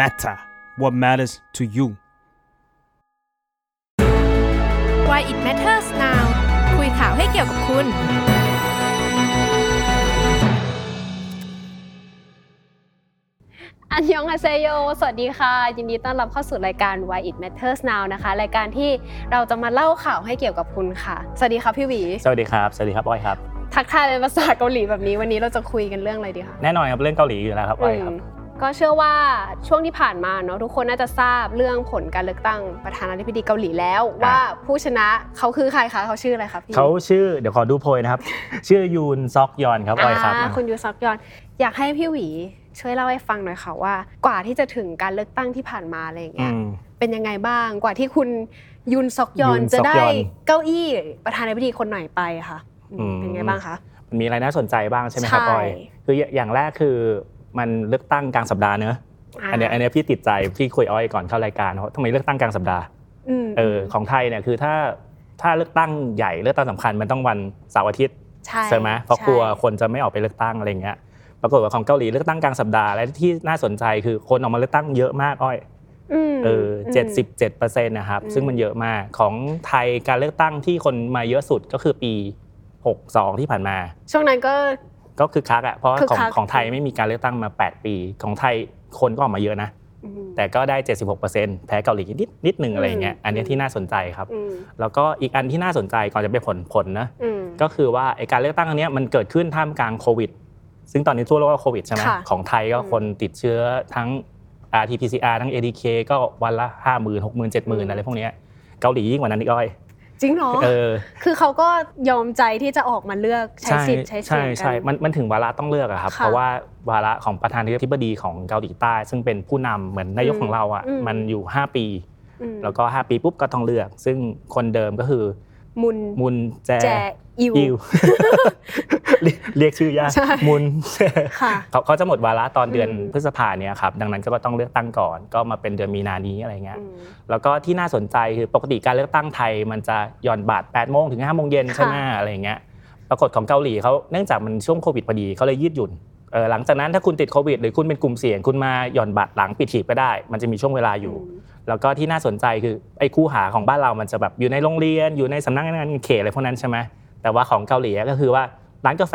matter what matters to you Why it matters now คุยข่าวให้เกี่ยวกับคุณ อันยองอาเซโย สวัสดีค่ะ ยินดีต้อนรับเข้าสู่รายการ Why It Matters Now นะคะ รายการที่เราจะมาเล่าข่าวให้เกี่ยวกับคุณค่ะ สวัสดีค่ะพี่หวี สวัสดีครับ สวัสดีครับอ้อยครับ ทักทายเป็นภาษาเกาหลีแบบนี้ วันนี้เราจะคุยกันเรื่องอะไรดีคะ แน่นอนครับเรื่องเกาหลีอยู่แล้วครับอ้อยครับ อืม ก็เชื่อว่าช่วงที่ผ่านมาเนาะทุกคนน่าจะทราบเรื่องผลการเลือกตั้งประธานาธิบดีเกาหลีแล้ว ว่าผู้ชนะเขาคือใครคะเขาชื่ออะไรคะพี่เขาชื่อเดี๋ยวขอดูโพยนะครับ ชื่อยูนซอกยอนครับอ้อยครับอ่าคุณยูซอกยอน อยากให้พี่หวีช่วยเล่าให้ฟังหน่อยค่ะว่า กว่าที่จะถึงการเลือกตั้งที่ผ่านมาอะไรอย่างอืเงี้ยมเป็นยังไงบ้างกว่าที่คุณยุนซอกยอนยุนซอกยอนจะได้เก้าอี้ประธานาธิบดีคนใหม่ไปค่ะอืมอืมเป็นไงบ้างคะมันมีอะไรน่าสนใจบ้างใช่ไหมครับใช่อ้อย คืออย่างแรกคือ มันเลือกตั้งกลางสัปดาห์เนอะอันเนี้ยอันเนี้ยพี่ติดใจพี่คุยอ้อยก่อนเข้ารายการเพราะทำไมเลือกตั้งกลางสัปดาห์มเออของไทยเนี่ยคือถ้าถ้าเลือกตั้งใหญ่เลือกตั้งสำคัญมันต้องวันเสาร์อาทิตย์ใช่ใช่ไหมเพราะใช่กลัวคนจะไม่ออกไปเลือกตั้งอะไรเงี้ยปรากฏว่าของเกาหลีเลือกตั้งกลางสัปดาห์และที่น่าสนใจคือคนออกมาเลือกตั้งเยอะมากอ้อยมเออมเจ็ดสิบเจ็ดเปอร์เซ็นต์นะครับอืมซึ่งมันเยอะมากของไทยการเลือกตั้งที่คนมาเยอะสุดก็คือปี62ที่ผ่านมา ช่วงนั้นก็ ก็คือคักอะเพราะว่าคึกของคักของไทยไม่มีการเลือกตั้งมา 8 ปี ของไทยคนก็ออกมาเยอะนะอืมแต่ก็ได้ 76%แพ้เกาหลีนิดนิดหนึ่งอะไรเงี้ยอืมอันเนี้ยที่น่าสนใจครับอืมแล้วก็อีกอันที่น่าสนใจก่อนจะไปผลผลนะอืมก็คือว่าไอการเลือกตั้งอันเนี้ยมันเกิดขึ้นท่ามกลางโควิด ซึ่งตอนนี้ทั่วโลกก็โควิดใช่ไหมค่ะของไทยก็อืมคนติดเชื้อทั้ง RT-PCR ทั้ง ATK ก็วันละ 5 0 0 0 0 6 0 0 0 0อืม70,000 อะไรพวกเนี้ยเกาหลียิ่งกว่านั้นอีกอ้อย จริงเหรอเออคือเขาก็ยอมใจที่จะออกมาเลือกใช้สิทธิ์ใช้เสีใช่ยงกัใช่มันมันถึงวาระต้องเลือกอะครับค่ะเพราะว่าวาระของประธานาธิบดีของเกาหลีใต้ ซึ่งเป็นผู้นำเหมือนนายกอืมของเราอะอืมมันอยู่ 5 ปีอืมแล้วก็ 5 ปีปุ๊บก็ต้องเลือก ซึ่งคนเดิมก็คือ มุนมุนแจแจอินอินเรียกเรียกชื่อยากใช่มุนค่ะเขาเขาจะหมดวาระตอนเดือนอืมพฤษภาเนี่ยครับดังนั้นก็ต้องเลือกตั้งก่อน ก็มาเป็นเดือนมีนานี้อะไรเงี้ยอืมแล้วก็ที่น่าสนใจคือปกติการเลือกตั้งไทย มันจะหย่อนบัตร8โมงถึง5โมงเย็นค่ะใช่ไหมอะไรเงี้ยปรากฏของเกาหลีเขาเนื่องจากมันช่วงโควิดพอดีเขาเลยยืดหยุ่นเออ หลังจากนั้นถ้าคุณติดโควิดหรือคุณเป็นกลุ่มเสี่ยงคุณมาหย่อนบัตรหลังปิดหีบก็ได้ มันจะมีช่วงเวลาอยู่มแล้วก็ที่น่าสนใจคือไอ้คู่หาของบ้านเรามันจะแบบอยู่ในโรงเรียนอยู่ในสำนักงานเขตอะไรพวกนั้นใช่ไหมแต่ว่าของเกาหลีก็คือว่าร้านกาแฟ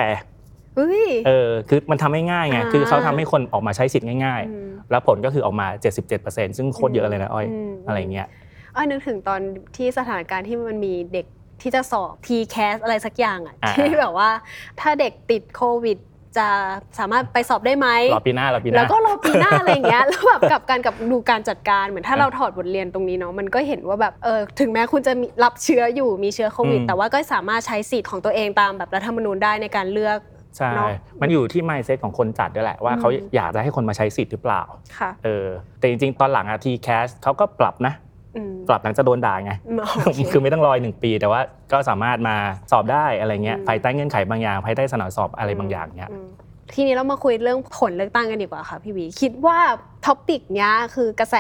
เฮ้ยเออคือมันทำให้ง่ายไงอ่าคือเขาทำให้คนออกมาใช้สิทธิ์ง่ายอืมๆแล้วผลก็คือออกมา 77%ซึ่งโคตรเยอะเลยนะอ้อยมอะไรเงี้ยอ้อยนึกถึงตอนที่สถานการณ์ที่มันมีเด็กที่จะสอบ T CAS อะไรสักอย่างอะอ่าที่แบบว่าถ้าเด็กติดโควิด จะสามารถไปสอบได้ไหมรอปีหน้ารอปีหแล้น้าวก็รอปีหน้าอะไรอย่างเงี้ยแล้วแบบกับการกับดูการจัดการเหมือนถ้าเราถอดบทเรียนตรงนี้เนาะมันก็เห็นว่าแบบเออถึงแม้คุณจะมีรับเชื้ออยู่มีเชื้อโควิดอืมแต่ว่าก็สามารถใช้สิทธิ์ของตัวเองตามแบบรัฐธรรมนูญได้ในการเลือกใช่เนอะมันอยู่ที่ mindset ของคนจัดด้วยแหละว่าอืมเขาอยากจะให้คนมาใช้สิทธิ์หรือเปล่าค่ะเออ แต่จริงๆ ตอนหลังอะ TCAS เขาก็ปรับนะ อืมปรับหลังจะโดนด่าไงโอเคคือไม่ต้องรออีกหนึ่งปี แต่ว่าก็สามารถมาสอบได้อะไรเงี้ยอืมภายใต้เงื่อนไขบางอย่างภายใต้สนามสอบอะไรบางอย่างเนี้ยอืมทีนี้เรามาคุยเรื่องผลเลือกตั้งกันดีกว่าค่ะพี่หวีคิดว่า topic เนี้ยคือกระแส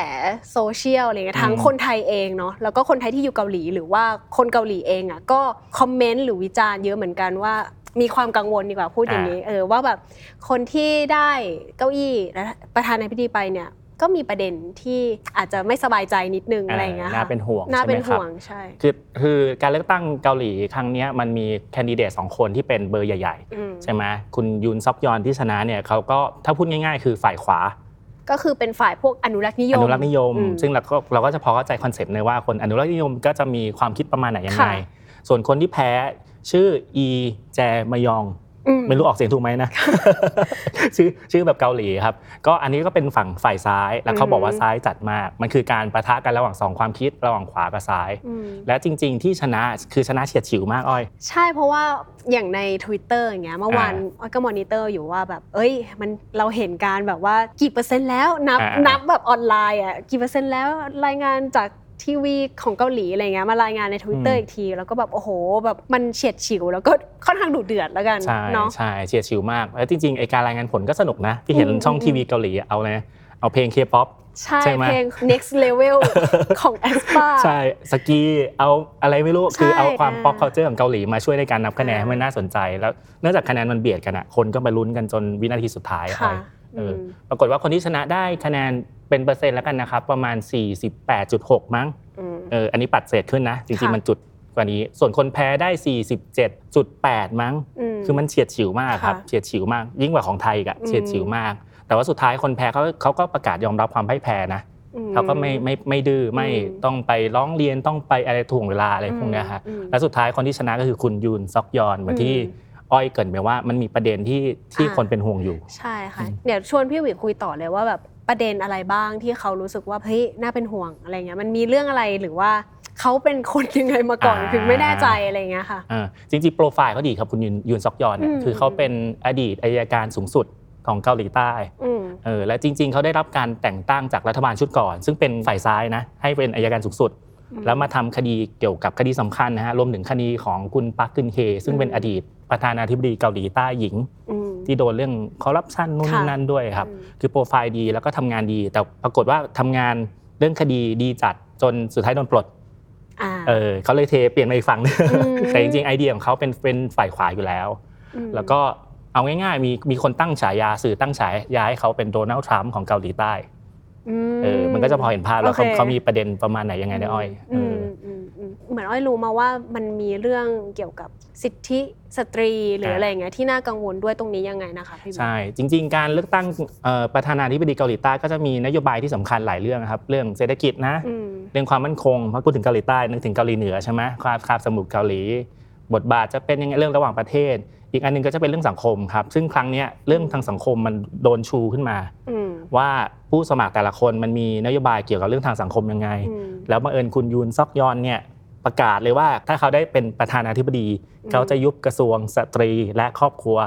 โซเชียลอะไรเงี้ยทั้งอืมคนไทยเองเนาะแล้วก็คนไทยที่อยู่เกาหลีหรือว่าคนเกาหลีเองอะก็คอมเมนต์หรือวิจารณ์เยอะเหมือนกันว่ามีความกังวลดีกว่าพูดอย่างนี้เออว่าแบบคนที่ได้เก้าอี้และประธานาธิบดีไปเนี่ย ก็มีประเด็นที่อาจจะไม่สบายใจนิดนึงอะไรอย่างเงี้ยค่ะน่าเป็นห่วงน่าใช่เป็ไหนมครับห่วงใช่คือคือการเลือกตั้งเกาหลีครั้งเนี้ยมันมีแคนดิเดตสองคนที่เป็นเบอร์ใหญ่อืมๆใช่ไหมคุณยุนซอกยอนที่ชนะเนี่ยเขาก็ถ้าพูดง่าย ๆ คือฝ่ายขวา ก็คือเป็นฝ่ายพวกอนุรักษ์นิยอมนุรักษ์นิยมอืมซึ่งเราก็เราก็จะพอเข้าใจ concept เลยว่าคนอนุรักษ์นิยมก็จะมีความคิดประมาณไหนยังไงค่ะส่วนคนที่แพ้ชื่ออีแจมยองอื ไม่รู้ออกเสียงถูกไหมนะชื่อชื่อแบบเกาหลีครับ ก็อันนี้ก็เป็นฝั่งฝ่ายซ้ายแล้วเขาบอกว่าอืมซ้ายจัดมาก มันคือการปะทะกันระหว่างสองความคิดระหว่างขวากับซ้ายอืมและจริง ๆ ที่ชนะคือชนะเฉียดฉิวมากอ้อย ใช่เพราะว่าอย่างใน Twitter อย่างเงี้ยเมื่อวานอ่าอ้อยก็มอนิเตอร์อยู่ว่าแบบ เอ้ย มันเราเห็นการแบบว่ากี่เปอร์เซ็นต์แล้วนับอ่านับแบบออนไลน์อะกี่เปอร์เซ็นต์แล้วรายงานจาก ทีวีของเกาหลีอะไรเงี้ยมารายงานใน Twitter อีกที แล้วก็แบบโอ้โหแบบมันเฉียดฉิว แล้วก็ค่อนข้างดุเดือดแล้วกันใช่เนาะใช่เฉียดฉิวมากแล้วจริงๆไอการรายงานผลก็สนุกนะที่เห็นอืมช่องอืมทีวีเกาหลีเอาเลยเอาเพลงเคป๊อปใช่ใช่ไหมเพลง next level ของ a s p a ใช่สกีเอาอะไรไม่รู้ใช่คือเอาความอ่า pop culture ของเกาหลีมาช่วยในการนับคะแนนอ่าให้มันน่าสนใจ แล้วเนื่องจากคะแนนมันเบียดกันอะคนก็ไปลุ้นกันจนวินาทีสุดท้ายค่ะเออมปรากฏว่าคนที่ชนะได้คะแนน เป็นเปอร์เซ็นต์แล้วกันนะครับ ประมาณ 48.6 มั้งอืม เอออันนี้ปัดเศษขึ้นนะ จริงค่ะ ๆมันจุดกว่านี้ ส่วนคนแพ้ได้ 47.8 มั้ง ม คือมันเฉียดฉิวมากครับค่ะเฉียดฉิวมาก ยิ่งกว่าของไทยอีกอะอืม เฉียดฉิวมาก แต่ว่าสุดท้ายคนแพ้เขาเขาก็ประกาศยอมรับความพ่ายแพ้นะอืเขาก็ไม่ไม่ไม่ดื้อไม่อืม ต้องไปร้องเรียนต้องไปอะไรถ่วงเวลาอะไรพวกเนี้ยฮะ อืม และสุดท้ายคนที่ชนะก็คือคุณยูนซอกยอนเหมือนที่อืม อ้อยเกรินไปว่ามันมีประเด็นที่ที่อ่าคนเป็นห่วงอยู่ ใช่ค่ะเดี๋ยวชวนพี่หวิคุยต่อเลยว่าแบบประเด็นอะไรบ้างที่เขารู้สึกว่าเฮ้ยน่าเป็นห่วงอะไรเงี้ยมันมีเรื่องอะไรหรือว่าเขาเป็นคนยังไงมาก่อนอ่าถึงไม่แน่ใจอะไรเงี้ยค่ะอ่าจริงๆโปรไฟล์เขาดีครับคุณยุนยุนซอกยอนเนี่ยอืมคือเขาเป็นอดีตอายการสูงสุดของเกาหลีใต้อืมเออและจริง ๆเขาได้รับการแต่งตั้งจากรัฐบาลชุดก่อน ซึ่งเป็นฝ่ายซ้ายนะให้เป็นอายการสูงสุดอืม แล้วมาทำคดีเกี่ยวกับคดีสำคัญนะฮะรวมถึงคดีของคุณปักกึนเฮซึ่งเป็นอืมอดีตประธานาธิบดีเกาหลีใต้หญิงอืมที่โดนเรื่องคอร์รัปชันนู่นนี่ค่ะนั่นด้วยครับอืมคือโปรไฟล์ดีแล้วก็ทำงานดี แต่ปรากฏว่าทำงานเรื่องคดีดีจัดจนสุดท้ายโดนปลดอ่าเออเขาเลยเทเปลี่ยนมาอีกฝั่งหนึงอืมแต่จริงๆไอเดียของเขาเป็นเป็นฝ่ายขวาอยู่แล้วอืมแล้วก็เอาง่ายๆมีมีคนตั้งฉายาสื่อตั้งฉายาให้เขาเป็นโดนัลด์ทรัมป์ของเกาหลีใต้ เออมันก็จะพอเห็นภาพแล้วเขาโอเค เขามีประเด็นประมาณไหนยังไงในอ้อยเออือมอืมอืมเหมือนอ้อยรู้มาว่ามันมีเรื่องเกี่ยวกับสิทธิสตรีหรืออ่าอะไรอย่างเงี้ยที่น่ากังวลด้วยตรงนี้ยังไงนะคะพี่บิ๊ก ใช่ จริง ๆ การเลือกตั้งเอ่อประธานาธิบดีเกาหลีใต้ก็จะมีนโยบายที่สำคัญหลายเรื่องนะครับ เรื่องเศรษฐกิจนะ อืม เรื่องความมั่นคงเพราะพูดถึงเกาหลีใต้นึกถึงเกาหลีเหนือใช่ไหมคาบคาบสมุทรเกาหลี บทบาทจะเป็นยังไงเรื่องระหว่างประเทศ อีกอันหนึงก็จะเป็นเรื่องสังคมครับ ซึ่งครั้งเนี้ยเรื่องทางสังคมมันโดนชูขึ้นมา อืม ว่าผู้สมัครแต่ละคนมันมีนโยบายเกี่ยวกับเรื่องทางสังคมยังไงอืมแล้วบังเอิญคุณยูนซอกยอนเนี่ยประกาศเลยว่าถ้าเขาได้เป็นประธานาธิบดีอืมเขาจะยุบกระทรวงสตรีและครอบครัว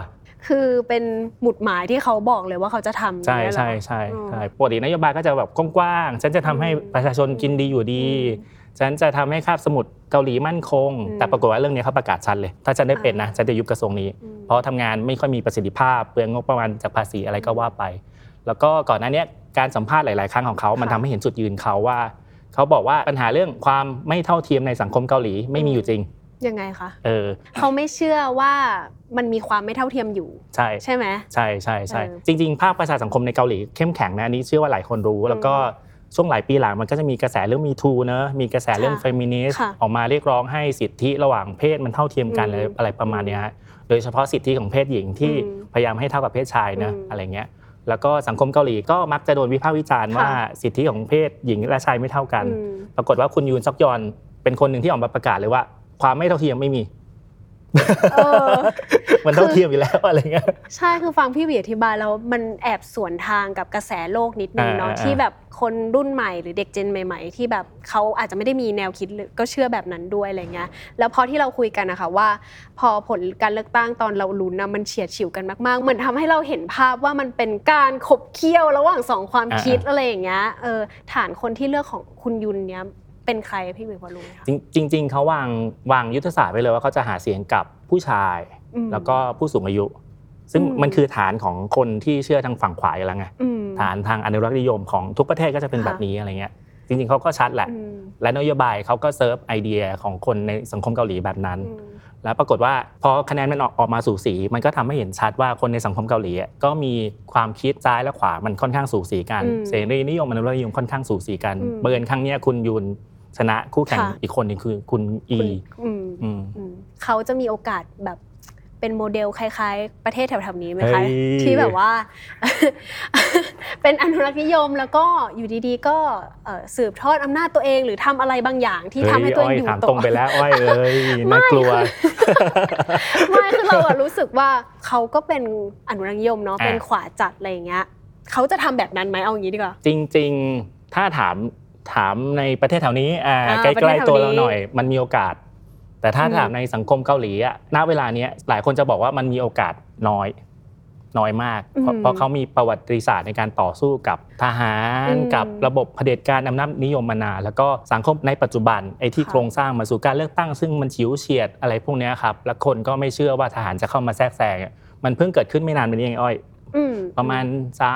คือเป็นหมุดหมายที่เขาบอกเลยว่าเขาจะทำใช่อย่างเงี้ยเหรอใช่ใช่อืมใช่ปกตินโยบายก็จะแบบกว้างๆฉันจะทำให้อืมประชาชนกินดีอยู่ดีอืมฉันจะทำให้คาบสมุทรเกาหลีมั่นคงอืมแต่ปรากฏว่าเรื่องนี้เขาประกาศชัดเลย ถ้าฉันได้เป็นนะฉันจะยุบกระทรวงนี้อืมเพราะทำงานไม่ค่อยมีประสิทธิภาพเปลืองงบประมาณจากภาษีอะไรก็ว่าไป แล้วก็ก่อนหน้าเนี้ยการสัมภาษณ์หลาย ๆ ครั้งของเขา มันค่ะทำให้เห็นจุดยืนเขาว่า เขาบอกว่าปัญหาเรื่องความไม่เท่าเทียมในสังคมเกาหลีไม่มีอยู่จริงยังไงคะเออเขาไม่เชื่อว่ามันมีความไม่เท่าเทียมอยู่ ใช่ใช่ไหมใช่ใช่ใช่เออจริง ๆ ภาคประชาสังคมในเกาหลีเข้มแข็งนะอันนี้เชื่อว่าหลายคนรู้ แล้วก็ช่วงหลายปีหลังมันก็จะมีกระแสเรื่องมีทูเนอะมีกระแสเรื่องค่ะเฟมินิสต์ค่ะออกมาเรียกร้องให้สิทธิระหว่างเพศมันเท่าเทียมกันอืมอะไรอะไรประมาณเนี้ยฮะโดยเฉพาะสิทธิของเพศหญิงที่อืมพยายามให้เท่ากับเพศชายเนอะอืมอะไรเงี้ย แล้วก็สังคมเกาหลีก็มักจะโดนวิพากษ์วิจารณ์ค่ะว่าสิทธิของเพศหญิงและชายไม่เท่ากันอืมปรากฏว่าคุณยูนซอกยอนเป็นคนหนึ่งที่ออกมาประกาศเลยว่า ความไม่เท่าเทียมไม่มีเออ มันเท่าเทียมอยู่แล้วอะไรเงี้ยใช่คือฟังพี่หวีอธิบายแล้วมันแอบสวนทางกับกระแสโลกนิดนึงเนาะอ่าอ่าที่แบบคนรุ่นใหม่หรือเด็กเจนใหม่ ๆ ที่แบบเขาอาจจะไม่ได้มีแนวคิดหรือก็เชื่อแบบนั้นด้วยอะไรเงี้ยแล้วพอที่เราคุยกันนะคะว่า พอผลการเลือกตั้งตอนเราลุ้นนะมันเฉียดฉิวกันมากๆเหมือนทำให้เราเห็นภาพว่ามันเป็นการขบเคี้ยวระหว่างสองความคิดอะไรอย่างเงี้ยเออฐานคนที่เลือกของคุณยุนเนี้ย เป็นใครพี่หวีพอรู้ไหมคะ จริงจริง ๆเขาวางวางยุทธศาสตร์ไว้เลยว่าเขาจะหาเสียงกับผู้ชาย อืม แล้วก็ผู้สูงอายุ ซึ่งอืม มันคือฐานของคนที่เชื่อทางฝั่งขวาอยู่แล้วไงอืม ฐานทางอนุรักษ์นิยมของทุกประเทศก็จะเป็นค่ะ แบบนี้อะไรเงี้ยจริง ๆเขาก็ชัดแหละ อืมและนโยบายเขาก็เซิร์ฟไอเดียของคนในสังคมเกาหลีแบบนั้น อืม แล้วปรากฏว่าพอคะแนนมันออกออกมาสูสี มันก็ทำให้เห็นชัดว่าคนในสังคมเกาหลีอะก็มีความคิดซ้ายและขวามันค่อนข้างสูสีกัน อืมเสรีนิยมอนุรักษ์นิยมค่อนข้างสูสีกันอืม บังเอิญครั้งเนี้ยคุณยุน ชนะคู่แข่งค่ะ อีกคนหนึงคือคุณอีอืมอืม อืมเขาจะมีโอกาสแบบเป็นโมเดลคล้ายๆ ประเทศแถวๆนี้ไหมคะ เฮ้ย ที่แบบว่า เป็นอนุรักษ์นิยมแล้วก็อยู่ดีๆ ก็เอ่อสืบทอดอำนาจตัวเองหรือทำอะไรบางอย่างที่ทำให้ตัวเองอยู่ถามโตตรงไปแล้วอ้อยเอ้ยน่ากลัว ไม่คือเราอะรู้สึกว่าเขาก็เป็นอนุรักษ์นิยมเนาะอ่า เป็นขวาจัดอะไรอย่างเงี้ยเขาจะทำแบบนั้นไหมเอาอย่างนี้ดีกว่า จริง ๆ ถ้าถาม ถามในประเทศแถวนี้อ่าอ่าใกประเทล้ศแถวๆตัวนี้เราหน่อย มันมีโอกาส แต่ถ้าอืมถามในสังคมเกาหลีอะณเวลาเนี้ยหลายคนจะบอกว่ามันมีโอกาสน้อย น้อยมาก เพราะเพราะเขามีประวัติศาสตร์ในการต่อสู้กับทหาร อืมกับระบบเผด็จการอำนาจนิยมมานานแล้วก็สังคมในปัจจุบันไอ้ที่ค่ะ โครงสร้างมาสู่การเลือกตั้งซึ่งมันฉิวเฉียดอะไรพวกเนี้ยครับแล้วคนก็ไม่เชื่อว่าทหารจะเข้ามาแทรกแซงอะมันเพิ่งเกิดขึ้นไม่นานมานี้เองอ้อย อืมประมาณ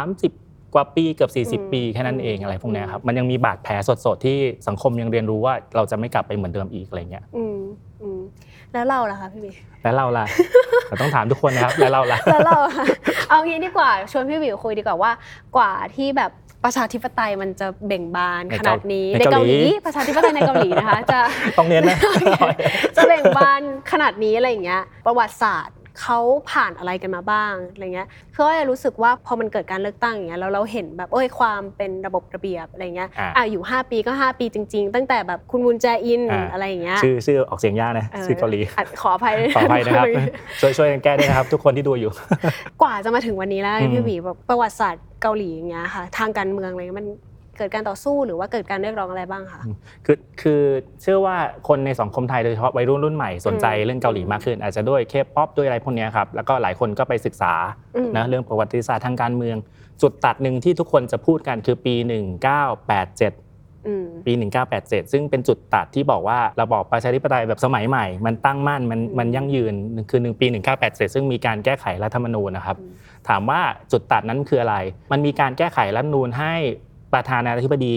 30 กว่าปีเกือบอืม40 ปีแค่นั้นเองอืมอะไรพวกเนี้ยครับมันยังมีบาดแผลสดๆ ที่สังคมยังเรียนรู้ว่าเราจะไม่กลับไปเหมือนเดิมอีกอะไรเงี้ยอืมอืมแล้วเราล่ะคะพี่บีแล้วเราล่ะเราต้องถามทุกคนนะครับแล้วเราล่ะแล้วเราอะเอางี้ดีกว่าชวนพี่บิวคุยดีกว่าว่ากว่าที่แบบปประชาธิปไตยมันจะเบ่งบานในขนาดนี้เกาในเกาหลีในเกาหลีประชาธิปไตยในเกาหลีนะคะ จะต้องเน้นนะจะเบ่งบานขนาดนี้อะไรอย่างเงี้ยประวัติศาสตร์ เขาผ่านอะไรกันมาบ้างอะไรเงี้ยคืออ้อยรู้สึกว่าพอมันเกิดการเลือกตั้งอย่างเงี้ยแล้วเราเห็นแบบเอ้ยความเป็นระบบระเบียบอะไรเงี้ยอ่าอะอยู่ 5 ปีก็ 5 ปีจริง ๆ ตั้งแต่แบบคุณมุนแจอินอ่าอะไรอย่างเงี้ยชื่อชื่อออกเสียงยากนะเออชื่อเกาหลีอะขออภัยขออภัยนะครับช่วยช่วยกันแก้ด้วยนะครับ ทุกคนที่ดูอยู่ กว่าจะมาถึงวันนี้แล้วอืมพี่หวีแบบประวัติศาสตร์เกาหลีอย่างเงี้ยค่ะ ทางการเมืองอะไรเงี้ยมัน เกิดการต่อสู้หรือว่าเกิดการเรียกร้องอะไรบ้างคะคือคือเชื่อว่าคนในสังคมไทยโดยเฉพาะวัยรุ่นรุ่นใหม่สนใจอืมเรื่องเกาหลีมากขึ้น อาจจะด้วยเคป๊อปด้วยอะไรพวกเนี้ยครับแล้วก็หลายคนก็ไปศึกษาอืมนะเรื่องประวัติศาสตร์ทางการเมือง จุดตัดหนึ่งที่ทุกคนจะพูดกันคือปี 1987อืมปี 1987 ซึ่งเป็นจุดตัดที่บอกว่าระบอบประชาธิปไตยแบบสมัยใหม่ มันตั้งมั่น มันอืมมันยั่งยืน คือหนึ่งปี 1987 ซึ่งมีการแก้ไขรัฐธรรมนูญนะครับอืมถามว่าจุดตัดนั้นคืออะไร มันมีการแก้ไขรัฐธรรมนูญให้ ประธานาธิบดี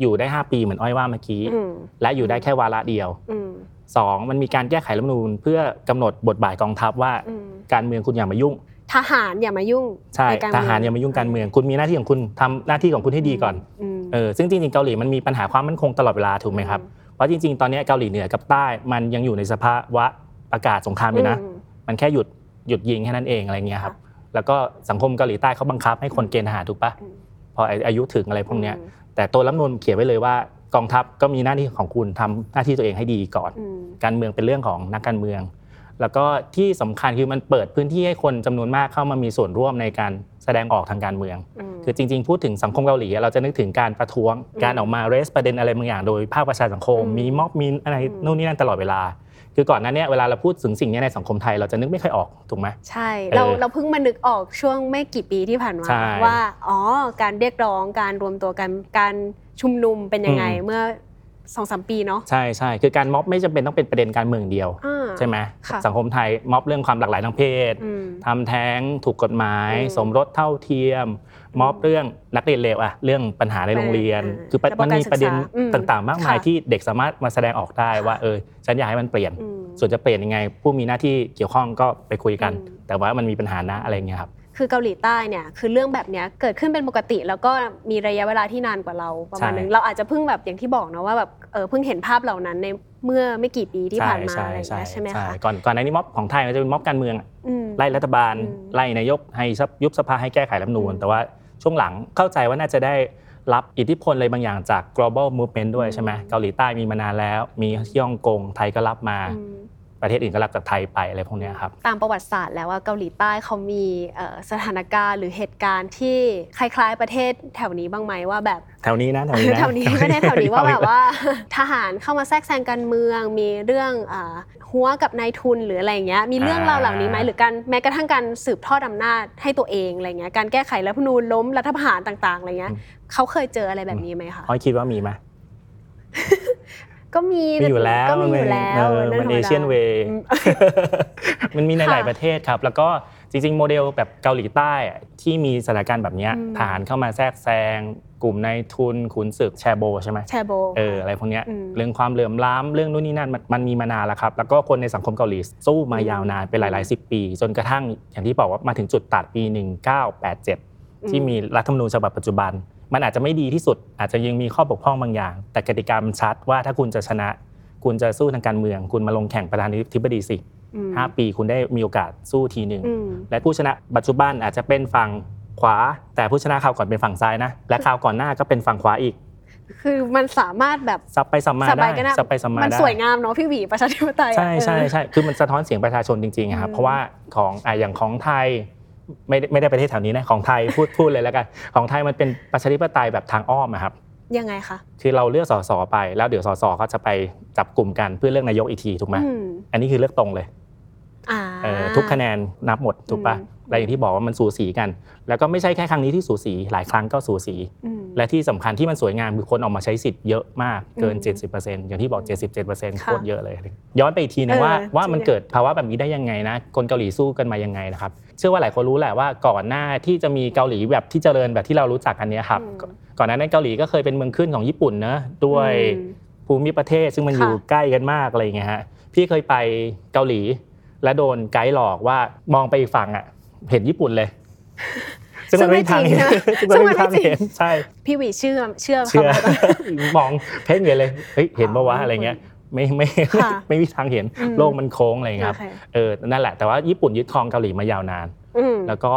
อยู่ได้ 5 ปีเหมือนอ้อยว่าเมื่อกี้อืมและอยู่ได้แค่วาระเดียวอืมสองมันมีการแก้ไขรัฐธรรมนูญเพื่อกำหนดบทบาทกองทัพว่าอืมการเมืองคุณอย่ามายุ่ง ทหารอย่ามายุ่งใช่นกทหารอย่ามายุ่งการเมืองคุณมีหน้าที่ของคุณทำหน้าที่ของคุณให้ดีก่อนมเออซึ่งจริงๆเกาหลีมันมีปัญหาความมั่นคงตลอดเวลาถูกไหมครับเพราะจริง ๆ ตอนนี้เกาหลีเหนือกับใต้มันยังอยู่ในสภาวะอากาศสงครามอยู่นะอืมมันแค่หยุดหยุดยิงแค่นั้นเองอะไรเงี้ยครับแล้วก็สังคมเกาหลีใต้เขาบังคับให้คนเกณฑ์ทหารถูกปะอืม พออายุถึงอะไรพวกเนี้ยอืมแต่ตัวรัฐธรรมนูญเขียนไว้เลยว่ากองทัพก็มีหน้าที่ของคุณทำหน้าที่ตัวเองให้ดีก่อนอืมการเมืองเป็นเรื่องของนักการเมือง แล้วก็ที่สำคัญคือมันเปิดพื้นที่ให้คนจำนวนมากเข้ามามีส่วนร่วมในการแสดงออกทางการเมืองอืมคือจริง ๆ พูดถึงสังคมเกาหลีเราจะนึกถึงการประท้วงอืมการออกมาเรสประเด็นอะไรบางอย่างโดยภาคประชาสังคมอืมมีม็อบมีอะไรอืมนู่นนี่นั่นตลอดเวลา คือก่อนหน้าเนี้เวลาเราพูดถึงสิ่งนี้ในสังคมไทยเราจะนึกไม่ค่อยออกถูกไหมใช่เราเออเราเพิ่งมานึกออกช่วงไม่กี่ปีที่ผ่านมาใช่ว่าอ๋อการเรียกร้องการรวมตัวกันการชุมนุมเป็นยังไงอืมเมื่อ สองสามปีเนาะใช่ใช่คือการม็อบไม่จำเป็นต้องเป็นประเด็นการเมืองเดียวอ่าใช่ไหมค่ะสังคมไทยม็อบเรื่องความหลากหลายทางเพศอืมทำแท้งถูกกฎหมายอืมสมรสเท่าเทียม ม็อบเรื่องนักเรียนเลวอะเรื่องปัญหาในโรงเรียนอืมคือประระบบมันมีประเด็นการศึกษาอืมต่างๆ มากมายค่ะที่เด็กสามารถมาแสดงออกได้ว่าเออฉันอยากให้มันเปลี่ยนอืมส่วนจะเปลี่ยนยังไง ผู้มีหน้าที่เกี่ยวข้องก็ไปคุยกันอืมแต่ว่ามันมีปัญหานะอะไรเงี้ยครับ คือเกาหลีใต้เนี่ยคือเรื่องแบบเนี้ยเกิดขึ้นเป็นปกติ แล้วก็มีระยะเวลาที่นานกว่าเราประมาณนึงใช่เราอาจจะเพิ่งแบบอย่างที่บอกเนาะว่าแบบเออเพิ่งเห็นภาพเหล่านั้นในเมื่อไม่กี่ปีที่ผ่านมาอะไรอย่างเงี้ยใช่ไหมคะก่อนก่อนในนี้ม็อบของไทยมันจะเป็นม็อบการเมืองอะอืมไล่รัฐบาลอืมไล่นายกให้ยุบสภาให้แก้ไขรัฐธรรมนูญอืมแต่ว่าช่วงหลังเข้าใจว่าน่าจะได้รับอิทธิพลอะไรบางอย่างจาก global movement ด้วยใช่ไหมอืมเกาหลีใต้มีมานานแล้ว มีที่ฮ่องกงไทยก็รับมาอืม ประเทศอื่นก็รับจากไทยไปอะไรพวกเนี้ยครับตามประวัติศาสตร์แล้วว่าเกาหลีใต้เขามีเอ่อสถานการณ์หรือเหตุการณ์ที่คล้าย ๆ ประเทศแถวนี้บ้างไหมว่าแบบแถวนี้นะแถวนี้นะแถวนี้ไม่ได้แถวนี้ว่าแบบว่าทหารเข้ามาแทรกแซงการเมือง มีเรื่องอ่าหัวกับนายทุนหรืออะไรอย่างเงี้ยมีเรื่องราวเหล่านี้ไหมหรือการแม้กระทั่งการสืบทอดอำนาจให้ตัวเองอะไรเงี้ยการแก้ไขรัฐธรรมนูญล้มรัฐประหารต่างๆอะไรเงี้ยอืมเขาเคยเจออะไรแบบนี้ไหมคะอ้อยคิดว่ามีไหม ก็มีมีอยู่แล้วก็มีอยู่แล้วเออรื่งมันธรรเอดาเชียนเวย์อืมมันมีในค่ะหลายประเทศครับ แล้วก็จริงๆ โมเดลแบบเกาหลีใต้อะที่มีสถานการณ์แบบเนี้ยอืมทหารเข้ามาแทรกแซงกลุ่มนายทุนขุนศึกแชร์โบใช่ไหมแชร์โบเอออะไรพวกเนี้ยอืมเรื่องความเหลื่อมล้ำเรื่องนู่นนี่นั่นมันมันมีมานานแล้วครับ แล้วก็คนในสังคมเกาหลีสู้มายาวนานเป็นหลายๆสิบปี จนกระทั่งอย่างที่บอกว่ามาถึงจุดตัดปี 1987 ที่มีรัฐธรรมนูญฉบับปัจจุบัน มันอาจจะไม่ดีที่สุด อาจจะยังมีข้อบกพร่องบางอย่าง แต่กติกามันชัดว่าถ้าคุณจะชนะ คุณจะสู้ทางการเมือง คุณมาลงแข่งประธานาธิบดีสิอืมห้าปีคุณได้มีโอกาสสู้ทีหนึ่งอืมและผู้ชนะปัจจุบันอาจจะเป็นฝั่งขวา แต่ผู้ชนะคราวก่อนเป็นฝั่งซ้ายนะ และคราวก่อนหน้าก็เป็นฝั่งขวาอีก คือมันสามารถแบบซับไปซับมาสบาได้ยกันนะซับไปซับมามันได้สวยงามเนาะพี่หวีประชาธิปไตยอะใช่ใช่เออใช่คือมันสะท้อนเสียงประชาชนจริงๆอะครับอืมเพราะว่าของอะอย่างของไทย ไม่ได้ไม่ได้ประเทศแถวนี้นะของไทยพูดพูดเลยแล้วกันของไทยมันเป็นประชาธิปไตยแบบทางอ้อมอะครับยังไงคะคือเราเลือกสสไปแล้วเดี๋ยวสสเขาจะไปจับกลุ่มกันเพื่อเลือกนายกอีกทีถูกไหมอืมอันนี้คือเลือกตรงเลยอ่าเออทุกคะแนนนับหมดถูกปะอืม และอย่างที่บอกว่ามันสูสีกัน แล้วก็ไม่ใช่แค่ครั้งนี้ที่สูสีหลายครั้งก็สูสีอืมและที่สำคัญที่มันสวยงามคือคนออกมาใช้สิทธิ์เยอะมากเกินอืม70%อย่างที่บอก 77%โคค่ะตรเยอะเลย ย้อนไปอีกทีนึงเออว่าว่าจริงมันเกิดภาวะแบบนี้ได้ยังไงนะคนเกาหลีสู้กันมายังไงนะครับเชื่อว่าหลายคนรู้แหละว่าก่อนหน้าที่จะมีเกาหลีแบบที่เจริญแบบที่เรารู้จักกันเนี้ยครับอืมก่อนก่อนหน้านั้นเกาหลีก็เคยเป็นเมืองขึ้นของญี่ปุ่นเนอะด้วยอืมภูมิประเทศซึ่งมันค่ะอยู่ใกล้กันมากอะไรอย่างเงี้ยฮะพี่เคยไปเกาหลีและโดนไกด์หลอกว่ามองไปอีกฝั่งอะ เห็นญี่ปุ่นเลยซึ่งมันไม่มีทางเห็นซึ่งซึ่งไม่มันไม่มีทางจริงเห็นใช่ พี่หวีเชื่อเชื่อเชื่อคำว่ามองเพ่งเลยเลยเฮ้ยเห็นปะวะอ๋อออะไรเงี้ยไม่ไม่ค่ะไม่มีทางเห็นอืมโลกมันโค้งอะไรเงี้ยครับโอเคเออนั่นแหละแต่ว่าญี่ปุ่นยึดครองเกาหลีมายาวนานอืมแล้วก็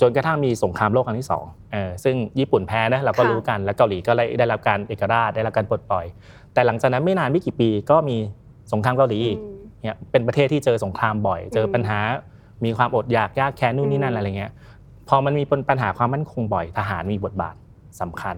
จนกระทั่งมีสงครามโลกครั้งที่สองเออซึ่งญี่ปุ่นแพ้นะเราก็ค่ะรู้กันแล้วเกาหลีก็ได้ได้รับการเอกราชได้รับการปลดปล่อย แต่หลังจากนั้นไม่นานไม่กี่ปีก็มีสงครามเกาหลีอีกอืมเนี่ยเป็นประเทศที่เจอสงครามบ่อย เจอปัญหา มีความอดอยากยากแค้นนู่นนี่นั่นอืมอะไรเงี้ยพอมันมีปัญหาความมั่นคงบ่อยทหารมีบทบาทสำคัญ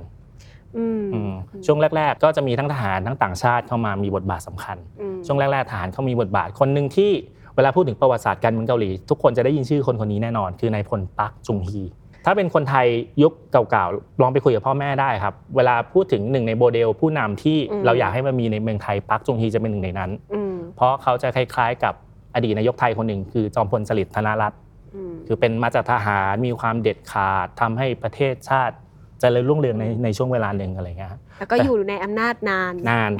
อืมอืมช่วงแรก ๆ ก็จะมีทั้งทหารทั้งต่างชาติเข้ามามีบทบาทสำคัญอืมช่วงแรกๆทหารเขามีบทบาทคนหนึ่งที่เวลาพูดถึงประวัติศาสตร์การเมืองเกาหลี ทุกคนจะได้ยินชื่อคนคนนี้แน่นอน คือนายพลปักจุงฮี ถ้าเป็นคนไทยยุคเก่าๆลองไปคุยกับพ่อแม่ได้ครับ เวลาพูดถึงหนึ่งในโมเดลผู้นำที่เราอยากให้มันมีในเมืองไทยปักจุงฮีจะเป็นหนึ่งในนั้นอืมเพราะเขาจะคล้ายๆกับ อดีตนายกไทยคนหนึ่งคือจอมพลสฤษดิ์ธนรัตน์อืมคือเป็นมาจากทหารมีความเด็ดขาดทำให้ประเทศชาติเจริญรุ่งเรืองในในช่วงเวลาหนึ่งอะไรเงี้ยแล้วก็อยู่ในอำนาจนานนาน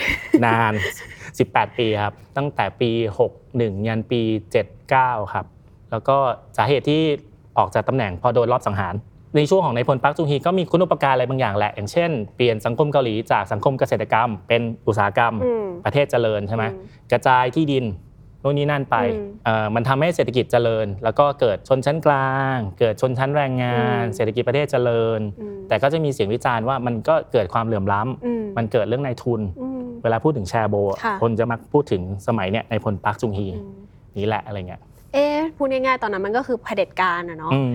นาน 18 ปีครับ ตั้งแต่ปี 61 ยันปี 79 ครับ แล้วก็สาเหตุที่ออกจากตำแหน่งพอโดนรอบสังหาร ในช่วงของนายพลปักจุงฮีก็มีคุณอุปการอะไรบางอย่างแหละ อย่างเช่น เปลี่ยนสังคมเกาหลีจากสังคมเกษตรกรรม เป็นอุตสาหกรรมอืมประเทศเจริญใช่ไหมอืมกระจายที่ดินโน่นนี่นั่นไปอืมเอ่อมันทำให้เศรษฐกิจเจริญ แล้วก็เกิดชนชั้นกลาง เกิดชนชั้นแรงงานอืมเศรษฐกิจประเทศเจริญอืมแต่ก็จะมีเสียงวิจารณ์ว่ามันก็เกิดความเหลื่อมล้ำอืมมันเกิดเรื่องนายทุนอืมเวลาพูดถึงแชร์โบอะค่ะคนจะมักพูดถึงสมัยเนี้ยในพลปักจุงฮีอืมนี่แหละอะไรเงี้ยเอ๊ะพูดง่ายๆตอนนั้นมันก็คือเผด็จการอะเนาะอืม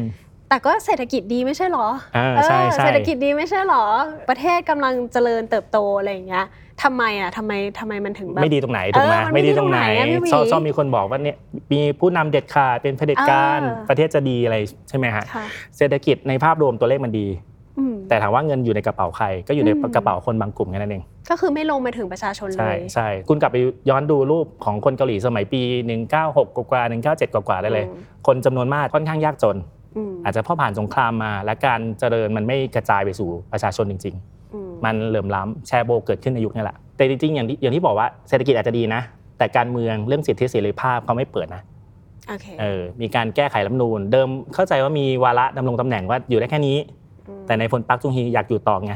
แต่ก็เศรษฐกิจดีไม่ใช่เหรออ่าเออใช่ใช่เศรษฐกิจดีไม่ใช่เหรอ ประเทศกำลังเจริญเติบโตอะไรอย่างเงี้ย ทำไมอะทำไมทำไมมันถึงแบบไม่ดีตรงไหนถูกไหมเออมันไม่ไม่ดีตรงไหนดีตรงไหนอะพี่หวีชอบชอบมีคนบอกว่าเนี่ยมีผู้นำเด็ดขาดเป็นเผด็จการเออประเทศจะดีอะไรใช่ไหมฮะค่ะเศรษฐกิจในภาพรวมตัวเลขมันดีอืมแต่ถามว่าเงินอยู่ในกระเป๋าใครก็อยู่ในอืมกระเป๋าคนบางกลุ่มแค่นั้นเอง ก็คือไม่ลงมาถึงประชาชนเลใช่ยใช่คุณกลับไปย้อนดูรูปของคนเกาหลีสมัยปี 196 กว่าๆ197 กว่าๆได้เลยอืมคนจำนวนมากค่อนข้างยากจนอืมอาจจะเพราะผ่านสงครามมา และการเจริญมันไม่กระจายไปสู่ประชาชนจริงๆอื มมันเหลื่อมล้ำแชร์โบเกิดขึ้นในยุคนี้แหละแต่จริงๆอย่างที่อย่างที่บอกว่าเศรษฐกิจอาจจะดีนะ แต่การเมืองเรื่องสิทธิเสรีภาพเขาไม่เปิดนะโอเคเออมีการแก้ไขรัฐธรรมนูญเดิมเข้าใจว่ามีวาระดำรงตำแหน่งว่าอยู่ได้แค่นี้มแต่ในพลปักจุงฮีอยากอยู่ต่อไง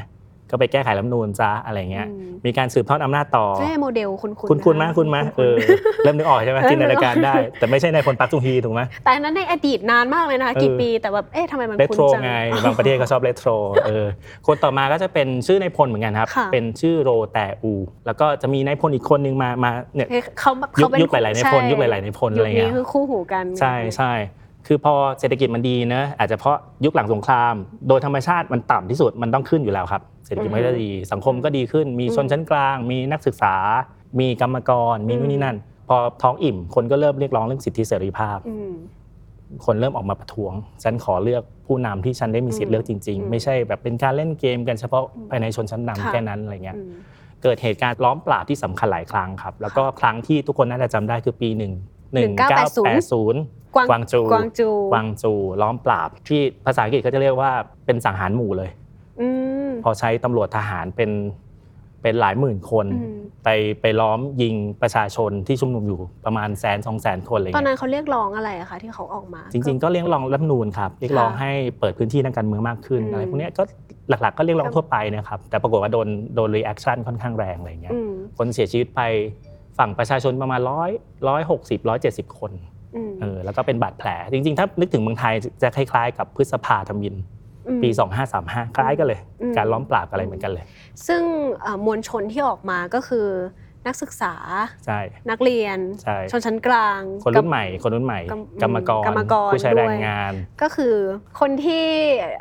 ก็ไปแก้ไขรัฐธรรมนูญซะอะไรเงี้ยอืมมีการสืบทอดอำนาจต่อเอ้ยโมเดลคุณคุณคุณคุณมากคุณมาเออเริ่มนึกออกใช่ไหมเออจินตนาการได้ แต่ไม่ใช่ในพลปักจุงฮีถูกไหมแต่อันนั้นในอดีตนานมากเลยนะคะเออกี่ปีแต่แบบเอ๊ะทำไมมันเรคุ้นโทรจังไงบางประเทศก็ชอบเรโทรเออคนต่อมาก็จะเป็นชื่อในายพลเหมือนกันครับค่ะเป็นชื่อโรแต่อู แล้วก็จะมีนายพลอีกคนนึงมามาเนี่ยเอ๊ะเขายุเขาคเป็นยุคหลายๆในพลใช่ยุคหลายๆในพลอะไรเงี้ยยุคนี้คือคู่หูกันใช่ใช่ คือพอเศรษฐกิจมันดีเนอะอาจจะเพราะยุคหลังสงคราม โดยธรรมชาติมันต่ำที่สุดมันต้องขึ้นอยู่แล้วครับ เศรษฐกิจมันก็ดี สังคมก็ดีขึ้น มีชนชั้นกลาง มีนักศึกษา มีกรรมกร มีนู่นนี่นั่น พอท้องอิ่มคนก็เริ่มเรียกร้องเรื่องสิทธิเสรีภาพอืมคนเริ่มออกมาประท้วง ฉันขอเลือกผู้นำที่ฉันได้มีสิทธิ์เลือกจริงอืมๆไม่ใช่แบบเป็นการเล่นเกมกันเฉพาะภายในชนชั้นค่ะนำแค่นั้นอะไรเงี้ยอืมเกิดเหตุการณ์ล้อมปราบที่สำคัญหลายครั้งครับ แล้วก็ครั้งที่ทุกคนน่าจะจำได้คือปีหนึ่ง หนึ่งเก้าแปดศูนย์กวางกวางจูกวางจูกวางจู ล้อมปราบที่ภาษาอังกฤษเขาจะเรียกว่าเป็นสังหารหมู่เลยอืมพอใช้ตำรวจทหารเป็นเป็นหลายหมื่นคนอืมไปไปล้อมยิงประชาชนที่ชุมนุมอยู่ประมาณแสนสองแสนคนอะไรตอนนั้เงี้ยนเขาเรียกร้องอะไรอะคะที่เขาออกมา จริง ๆ ก็เรียกร้องรัฐธรรมนูญครับเรียกร้องค่ะให้เปิดพื้นที่ทางการเมืองมากขึ้นอืมอะไรพวกเนี้ยก็หลักๆ ก็เรียกร้องทั่วไปนะครับแต่ปรากฏว่าโดนโดน reaction ค่อนข้างแรงอะไรเงี้ยอืมคนเสียชีวิตไป ฝั่งประชาชนประมาณร้อยร้อยหกสิบร้อยเจ็ดสิบคนอืมเออแล้วก็เป็นบาดแผล จริงๆ ถ้านึกถึงเมืองไทยจะคล้ายๆ กับพฤษภาธมินอืมปี 2535 คล้ายกันเลยอืมการล้อมปราบอะไรเหมือนกันเลย ซึ่งเอ่อมวลชนที่ออกมาก็คือ นักศึกษา ใช่ นักเรียน ใช่ ชนชั้นกลาง คนรุ่นใหม่ คนรุ่นใหม่กำกรรมกรกรรมกร ผู้ใช้ด้วยแรงงาน ก็คือคนที่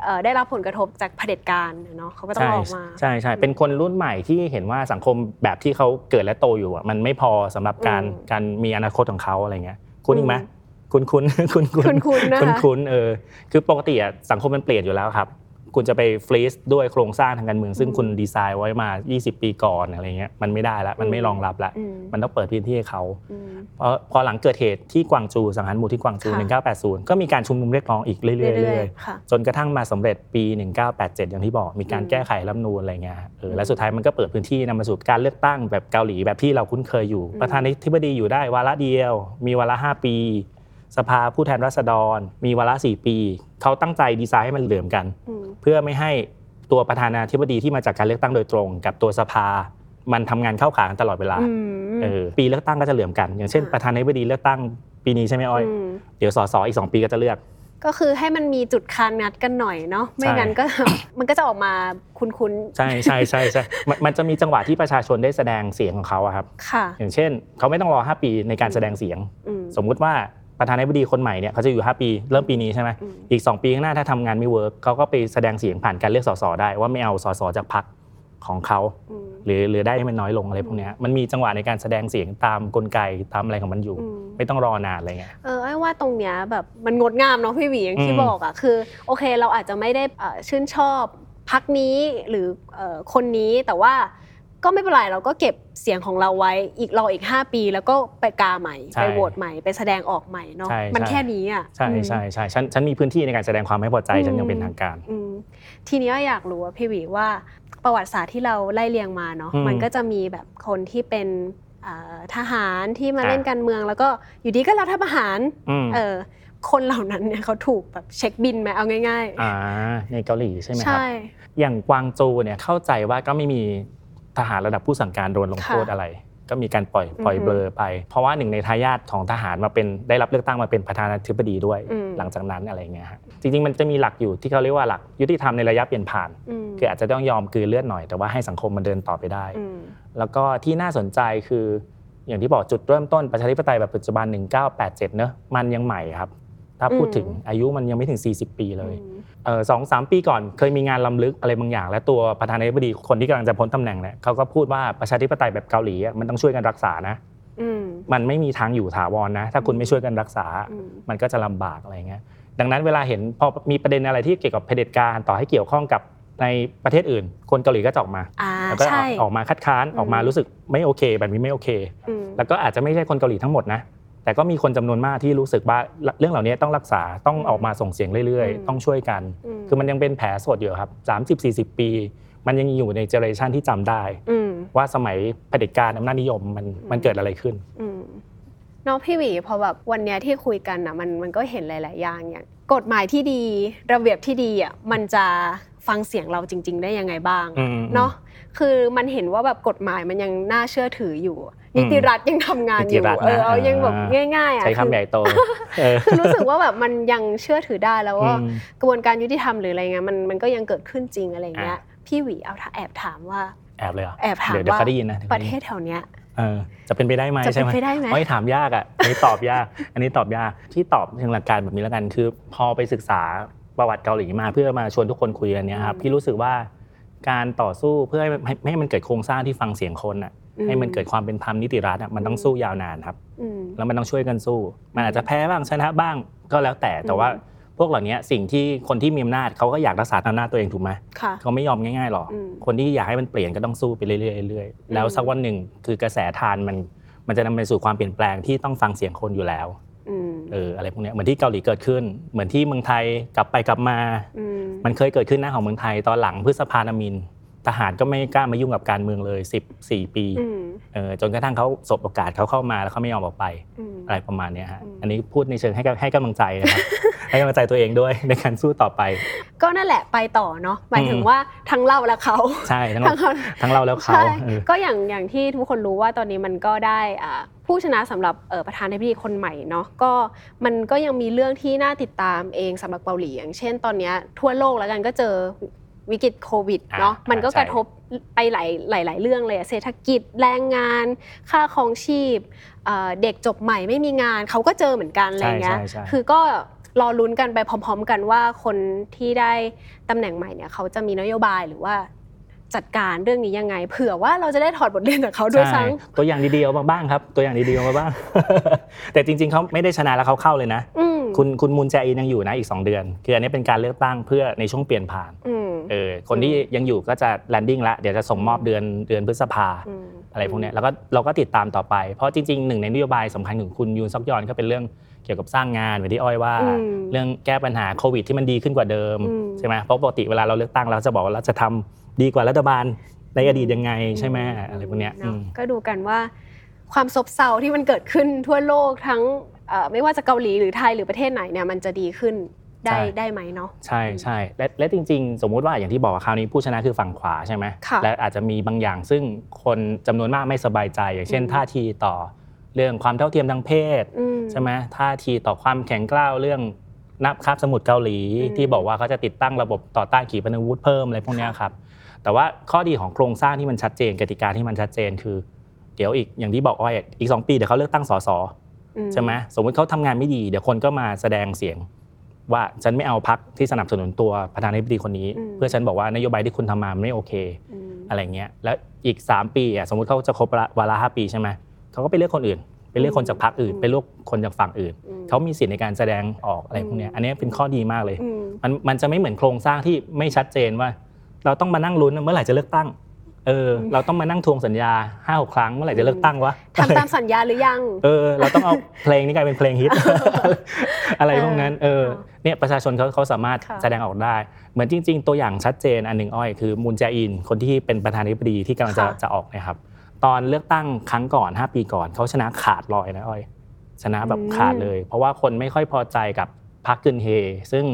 เอ่อได้รับผลกระทบจากเผด็จการเนาะเขาก็ต้องใช่ออกมา ใช่ใช่ เป็นคนรุ่นใหม่ที่เห็นว่าสังคมแบบที่เขาเกิดและโตอยู่อะมันไม่พอสำหรับการอืมการมีอนาคตของเขาอะไรเงี้ย คุณอีกไหมอืมคุณคุณคุณคุณคุ้นๆนะคะคุณคุณเออ คือปกติอะสังคมมันเปลี่ยนอยู่แล้วครับ คุณจะไปฟรีซด้วยโครงสร้างทางการเมือง ซึ่งคุณดีไซน์ไว้มา 20 ปีก่อนอะไรเงี้ยมันไม่ได้ละมันไม่รองรับละอืมมันต้องเปิดพื้นที่ให้เขาอืมพอพอหลังเกิดเหตุที่กวางจูสังหารหมู่ที่กวางจูค่ะ1980 ก็มีการชุมนุมเรียกร้องอีกเรื่อยๆเรื่เรื่ออยยๆค่ะๆจนกระทั่งมาสำเร็จปี 1987 อย่างที่บอกมีการอืมแก้ไขรัฐธรรมนูญอะไรเงี้ยเอออืมและสุดท้ายมันก็เปิดพื้นที่นำมาสู่การเลือกตั้งแบบเกาหลีแบบที่เราคุ้นเคยอยู่อืมประธานาธิบดีอยู่ได้วาระเดียว มีวาระ5ปี สภาผู้แทนราษฎร มีวาระสี่ปี เขาตั้งใจดีไซน์ให้มันเหลื่อมกันอืมเพื่อไม่ให้ตัวประธานาธิบดีที่มาจากการเลือกตั้งโดยตรง กับตัวสภา มันทำงานเข้าขากันตลอดเวลาอืมเออปีเลือกตั้งก็จะเหลื่อมกัน อย่างเช่นอ่าประธานาธิบดีเลือกตั้งปีนี้ใช่ไหมอ้อยอืมเดี๋ยวสสอีกสองปีก็จะเลือก ก็คือให้มันมีจุดคานงัดกันหน่อยเนาะไม่ใช่งั้นก็มันก็จะออกมาคุ้นใช่ใช่ใช่ใช่มันมันจะมีจังหวะที่ประชาชนได้แสดงเสียงของเขาอะครับๆค่ะอย่างเช่น เขาไม่ต้องรอ 5 ปีในการแสดงเสียงอืมสมมุติว่า ประธานาธิบดีคนใหม่เนี่ยเขาจะอยู่ 5 ปี เริ่มปีนี้ใช่ไหมอืมอีก 2 ปีข้างหน้าถ้าทำงานไม่ work เขาก็ไปแสดงเสียงผ่านการเลือกสสได้ว่าไม่เอาสสจากพรรคของเขาอืมหรือหรือได้ให้มันน้อยลงอะไรพวกเนี้ยมันมีจังหวะในการแสดงเสียงตามกลไกตามอะไรของมันอยู่อืมไม่ต้องรอนานอะไรเงี้ยเออไอ้ว่าตรงเนี้ยแบบมันงดงามเนาะพี่หวีอย่างที่อืมบอกอะคือโอเคเราอาจจะไม่ได้เอ่อชื่นชอบพักนี้หรือเอ่อคนนี้แต่ว่า ก็ไม่เป็นไรเราก็เก็บเสียงของเราไว้อีกรออีก 5 ปี แล้วก็ไปกาใหม่ ใช่ไปโหวตใหม่ไปแสดงออกใหม่เนาะใช่มันใช่ แค่นี้อะใช่อืม ใช่ใช่ฉันฉันมีพื้นที่ในการแสดงความไม่พอใจอืม ฉันยังเป็นทางการ อืมทีนี้อยากรู้ว่าพี่หวีว่าประวัติศาสตร์ที่เราไล่เรียงมาเนาะอืมมันก็จะมีแบบคนที่เป็นเอ่อทหารที่มาอะ เล่นการเมือง แล้วก็อยู่ดีก็รัฐประหารอืมเออคนเหล่านั้นเนี่ยเขาถูกแบบเช็คบินไหมเอาง่าย อ่าในเกาหลีใช่ไหมๆ ครับใช่อย่างกวางโจวเนี่ยเข้าใจว่าก็ไม่มี ทหารระดับผู้สั่งการโดนลงโทษค่ะอะไร ก็มีการปล่อยปล่อยอือฮึเบลอไป เพราะว่าหนึ่งในทายาทของทหารมาเป็นได้รับเลือกตั้งมาเป็นประธานาธิบดีด้วยอืมหลังจากนั้นอะไรเงี้ยฮะจริงๆมันจะมีหลักอยู่ที่เขาเรียกว่าหลักยุติธรรมในระยะเปลี่ยนผ่านมคืออาจจะต้องยอมกลืนเลือดหน่อยแต่ว่าให้สังคมมันเดินต่อไปได้อืมแล้วก็ที่น่าสนใจคืออย่างที่บอกจุดเริ่มต้นประชาธิปไตยแบบปัจจุบัน 1987 เนอะมันยังใหม่ครับ ถ้าพูดถึงอายุมันยังไม่ถึง 40 ปีเลยอืมเออ สองสามปีก่อนเคยมีงานลำลึกอะไรบางอย่าง และตัวประธานาธิบดีคนที่กำลังจะพ้นตำแหน่งเนี่ยเขาก็พูดว่าประชาธิปไตยแบบเกาหลีอะมันต้องช่วยกันรักษานะอืม มันไม่มีทางอยู่ถาวรนะ ถ้าคุณไม่ช่วยกันรักษา อืม มันก็จะลำบากอะไรเงี้ยดังนั้นเวลาเห็นพอมีประเด็นอะไรที่เกี่ยวกับเผด็จการต่อให้เกี่ยวข้องกับในประเทศอื่น คนเกาหลีก็จะออกมาอ่าแล้วก็ใช่ออกมาคัดค้านอืม ออกมารู้สึกไม่โอเค แบบนี้ไม่โอเค อืมแล้วก็อาจจะไม่ใช่คนเกาหลีทั้งหมดนะ แต่ก็มีคนจำนวนมากที่รู้สึกว่าเรื่องเหล่านี้ต้องรักษาต้องออกมาส่งเสียงเรื่อยอืมๆต้องช่วยกันอืมคือมันยังเป็นแผลสดอยู่ครับ 30 40 ปี มันยังอยู่ใน generation ที่จำได้อืมว่าสมัยเผด็จการอำนาจนิยมมันมันเกิดอะไรขึ้นอืมน้องพี่หวีพอแบบวันเนี้ยที่คุยกันอะมันมันก็เห็นหลาย ๆ อย่างอย่างกฎหมายที่ดี ระเบียบที่ดีอะมันจะฟังเสียงเราจริง ๆ ได้ยังไงบ้างอืมเนาะคือมันเห็นว่าแบบกฎหมายมันยังน่าเชื่อถืออยู่ นิติรัฐยังทำงานอนิติยู่รัฐนะเออเอายังแบบอ่าง่ายๆอะใช้คำใหญ่โตเออคือรู้สึกว่าแบบมันยังเชื่อถือได้แล้วว่าอืมกระบวนการยุติธรรมหรืออะไรเงี้ยมันมันก็ยังเกิดขึ้นจริงอะไรเงี้ยอะพี่หวีเอาถ้าแอบถามว่าแอบเลยเหรอแอบถามเดี๋ยวเดี๋ยวว่าเขาได้ยินนะประเทศแถวเนี้ยเออจะเป็นไปได้ไหมจะเป็นใช่ไหมไปได้ไหมโอ้ยถามยากอะอันนี้ตอบยาก อันนี้ตอบยากที่ตอบเชิงหลักการแบบนี้แล้วกันคือ พอไปศึกษาประวัติเกาหลีมาเพื่อมาชวนทุกคนคุยกันเนี้ยครับอืมพี่รู้สึกว่าการต่อสู้เพื่อให้ให้ให้มันเกิดโครงสร้างที่ฟังเสียงคนอะอืม ให้มันเกิดความเป็นธรรมนิติรัฐอะมันต้องสู้ยาวนานครับอืมแล้วมันต้องช่วยกันสู้ มันอาจจะแพ้บ้างชนะบ้างก็แล้วแต่แต่ว่าพวกเหล่านี้สิ่งที่คนที่มีอำนาจเขาก็อยากรักษาอำนาจตัวเองถูกไหมค่ะเขาไม่ยอมง่ายๆหรอกอืมคนที่อยากให้มันเปลี่ยนก็ต้องสู้ไปเรื่อยๆเรื่อยๆแล้วอืมสักวันหนึ่งคือกระแสทานมันมันจะนำไปสู่ความเปลี่ยนแปลงที่ต้องฟังเสียงคนอยู่แล้วอืมเอออะไรพวกเนี้ยเหมือนที่เกาหลีเกิดขึ้น เหมือนที่เมืองไทยกลับไปกลับมาอืมมันเคยเกิดขึ้นหน้าของเมืองไทยตอนหลังพฤษภานามิน ทหารก็ไม่กล้ามายุ่งกับการเมืองเลย14ปีอืมเออจนกระทั่งเขาสบโอกาสเขาเข้ามาแล้วเขาไม่ยอมออกไปอืมอะไรประมาณเนี้ยฮะอืมอันนี้พูดในเชิงให้กำให้กำลังใจนะครับให้กำลังใจตัวเองด้วยในการสู้ต่อไป ก็นั่นแหละไปต่อเนาะหมายถึงอืมว่าทั้งเราและเขาใช่ทั้งทั้งเขาทั้งเราแล้วเขาใช่เออก็อย่างอย่างที่ทุกคนรู้ว่าตอนนี้มันก็ได้อ่าผู้ชนะสำหรับเอ่อประธานาธิบดีคนใหม่เนาะก็มันก็ยังมีเรื่องที่น่าติดตามเองสำหรับเกาหลีอย่างเช่นตอนเนี้ยทั่วโลกแล้วกันก็เจอ วิกฤตโควิดเนาะอ่ามันก็ใช่กระทบไปหลายหลายหลายเรื่องเลยอะเศรษฐกิจแรงงาน ค่าครองชีพเอ่อเด็กจบใหม่ไม่มีงานเขาก็เจอเหมือนกันอะไรเงี้ยใช่ใช่ใช่คือก็รอลุ้นกันไปพร้อม ๆ กันว่าคนที่ได้ตำแหน่งใหม่เนี่ยเขาจะมีนโยบายหรือว่าจัดการเรื่องนี้ยังไง เผื่อว่าเราจะได้ถอดบทเรียนจากเขาด้วยซ้ใช่ตัวอย่างดีๆออกมาบ้างครับ ตัวอย่างดีๆออกมาบ้าง แต่จริงๆเขาไม่ได้ชนะแล้วเขาเข้าเลยนะำอืม คุณคุณมูนแจอินยังอยู่นะอีก 2 เดือน คืออันนี้เป็นการเลือกตั้งเพื่อในช่วงเปลี่ยนผ่านอืมเออคนที่ยังอยู่ก็จะ landing ละเดี๋ยวจะส่งมอบเดือนเดือนพฤษภามอะไรพวกเนี้ยแล้วก็เราก็ติดตามต่อไป เพราะจริงๆหนึ่งในนโยบายสำคัญของคุณยูนซอกยอนก็เป็นเรื่องเกี่ยวกับสร้างงานเหมือนที่อ้อยว่าอืมเรื่องแก้ปัญหาโควิดที่มันดีขึ้นกว่าเดิมอืมใช่ไหมเพราะปกติเวลาเราเลือกตั้งเราจะบอกว่าเราจะทำดีกว่ารัฐบาลในอดีตยังไงใช่ไหมอะไรพวกเนี้ยเนอือะมก็ดูกันว่าความซบเซาที่มันเกิดขึ้นทั่วโลกทั้งเอ่อ ไม่ว่าจะเกาหลีหรือไทยหรือประเทศไหนเนี่ยมันจะดีขึ้นได้ใช่ได้ไหมเนาะใช่ใช่และและจริง ๆ สมมุติว่าอย่างที่บอกว่าคราวนี้ผู้ชนะคือฝั่งขวาใช่ไหมค่ะและอาจจะมีบางอย่างซึ่งคนจำนวนมากไม่สบายใจ อย่างเช่นอืมท่าทีต่อเรื่องความเท่าเทียมทางเพศอืมใช่ไหมท่าทีต่อความแข็งกร้าวเรื่องนับคาบสมุทรเกาหลีอืมที่บอกว่าเขาจะติดตั้งระบบต่อต้านขีปนาวุธเพิ่มอะไรพวกเนี้ยครับแต่ว่าข้อดีของโครงสร้างที่มันชัดเจนกติกาที่มันชัดเจนคือ เดี๋ยวอีกอย่างที่บอกอ้อยอีกสองปีเดี๋ยวเขาเลือกตั้งสสอื ใช่ไหมสมมติเขาทำงานไม่ดี เดี๋ยวคนก็มาแสดงเสียง ว่าฉันไม่เอาพักที่สนับสนุนตัวประธานาธิบดีคนนี้ เพื่อฉันบอกว่านโยบายที่คุณทำมามันไม่โอเคอืมอะไรเงี้ยแล้วอีก 3 ปีอะสมมติเขาจะครบวาระห้าปีใช่ไหมเขาก็ไปเลือกคนอื่นไปเลือกคนจากพรรคอื่นอืมไปเลือกคนจากฝั่งอื่นอืมเขามีสิทธิ์ในการแสดงออกอะไรพวกเนี้ยอืมอันเนี้ยเป็นข้อดีมากเลยอืมมันมันจะไม่เหมือนโครงสร้างที่ไม่ชัดเจนว่า เราต้องมานั่งลุ้นว่าเมื่อไหร่จะเลือกตั้ง เออเราต้องมานั่งทวงสัญญาห้าหกครั้งเมื่อไหร่จะเลือกตั้งวะทำตามสัญญาหรือยัง เออ เราต้องเอาเพลงนี้กลายเป็นเพลงฮิต อะไรพวกนั้นเออค่ะเนี่ยประชาชนเขาเขาสามารถค่ะแสดงออกได้ เหมือนจริง ๆ ตัวอย่างชัดเจนอันหนึ่งอ้อยคือมูนแจอิน คนที่เป็นประธานาธิบดีที่กำลังจะจะออกเนะครับ ตอนเลือกตั้งครั้งก่อน 5 ปีก่อนเขาชนะขาดลอยนะอ้อย ชนะแบบขาดเลย เพราะว่าคนไม่ค่อยพอใจกับพรรคกึนเฮ ซึ่ง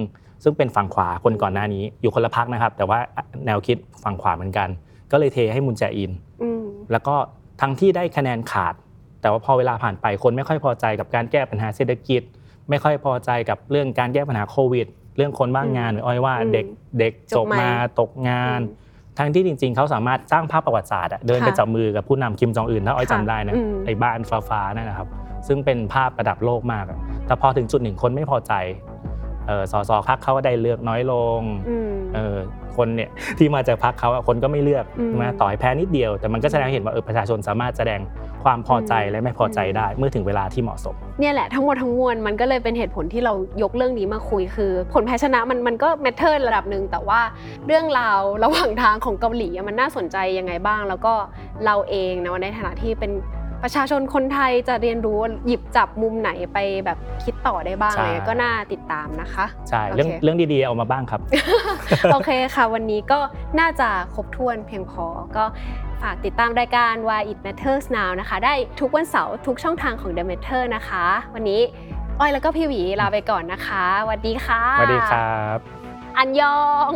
ซึ่งเป็นฝั่งขวาคนก่อนหน้านี้อยู่คนละพรรคนะครับ แต่ว่าแนวคิดฝั่งขวาเหมือนกัน ก็เลยเทให้มูนแจอินอืมแล้วก็ทั้งที่ได้คะแนนขาด แต่ว่าพอเวลาผ่านไปคนไม่ค่อยพอใจกับการแก้ปัญหาเศรษฐกิจ ไม่ค่อยพอใจกับเรื่องการแก้ปัญหาโควิด เรื่องคนว่างงานหรืออ้อยว่าอืมเด็กเด็กจจบบใหม่มาตกงาน ทั้งที่จริง ๆ เขาสามารถสร้างภาพประวัติศาสตร์อะเดินไปค่ะจับมือกับผู้นำคิมจองอึนถ้าอ้อยค่ะจำได้นะอืมไอ้บ้านฟ้าๆนั่นนะครับ ซึ่งเป็นภาพระดับโลกมากอะแต่พอถึงจุดหนึ่งคนไม่พอใจเออสสพักเขาก็ได้เลือกน้อยลง อืมเออคนเนี่ยที่มาจากพรรคเขาอะคนก็ไม่เลือกอืมใช่ไหมต่อให้แพ้นิดเดียว แต่มันก็แสดงให้เห็นว่าเออประชาชนสามารถแสดงความพอใจอืมและไม่พอใจได้เมื่อถึงเวลาที่เหมาะสม เนี่ยแหละทั้งหมดทั้งมวลมันก็เลยเป็นเหตุผลที่เรายกเรื่องนี้มาคุยคือ ผลแพ้ชนะมันมันก็แมทเทอร์ระดับหนึ่งแต่ว่าเรื่องราวระหว่างทางของเกาหลีอะมันน่าสนใจยังไงบ้าง แล้วก็เราเองนะในฐานะที่เป็น ประชาชนคนไทยจะเรียนรู้หยิบจับมุมไหนไปแบบคิดต่อได้บ้างใช่อะไรเงี้ยก็น่าติดตามนะคะใช่โอเคเรื่องเรื่องดีๆเอามาบ้างครับโอเคค่ะ วันนี้ก็น่าจะครบถ้วนเพียงพอก็ฝากติดตามรายการ Why It Matters Now นะคะ ได้ทุกวันเสาร์ทุกช่องทางของ The Matter นะคะ วันนี้อ้อยแล้วก็พี่หวีลาไปก่อนนะคะสวัสดีค่ะสวัสดีครับ อันยอง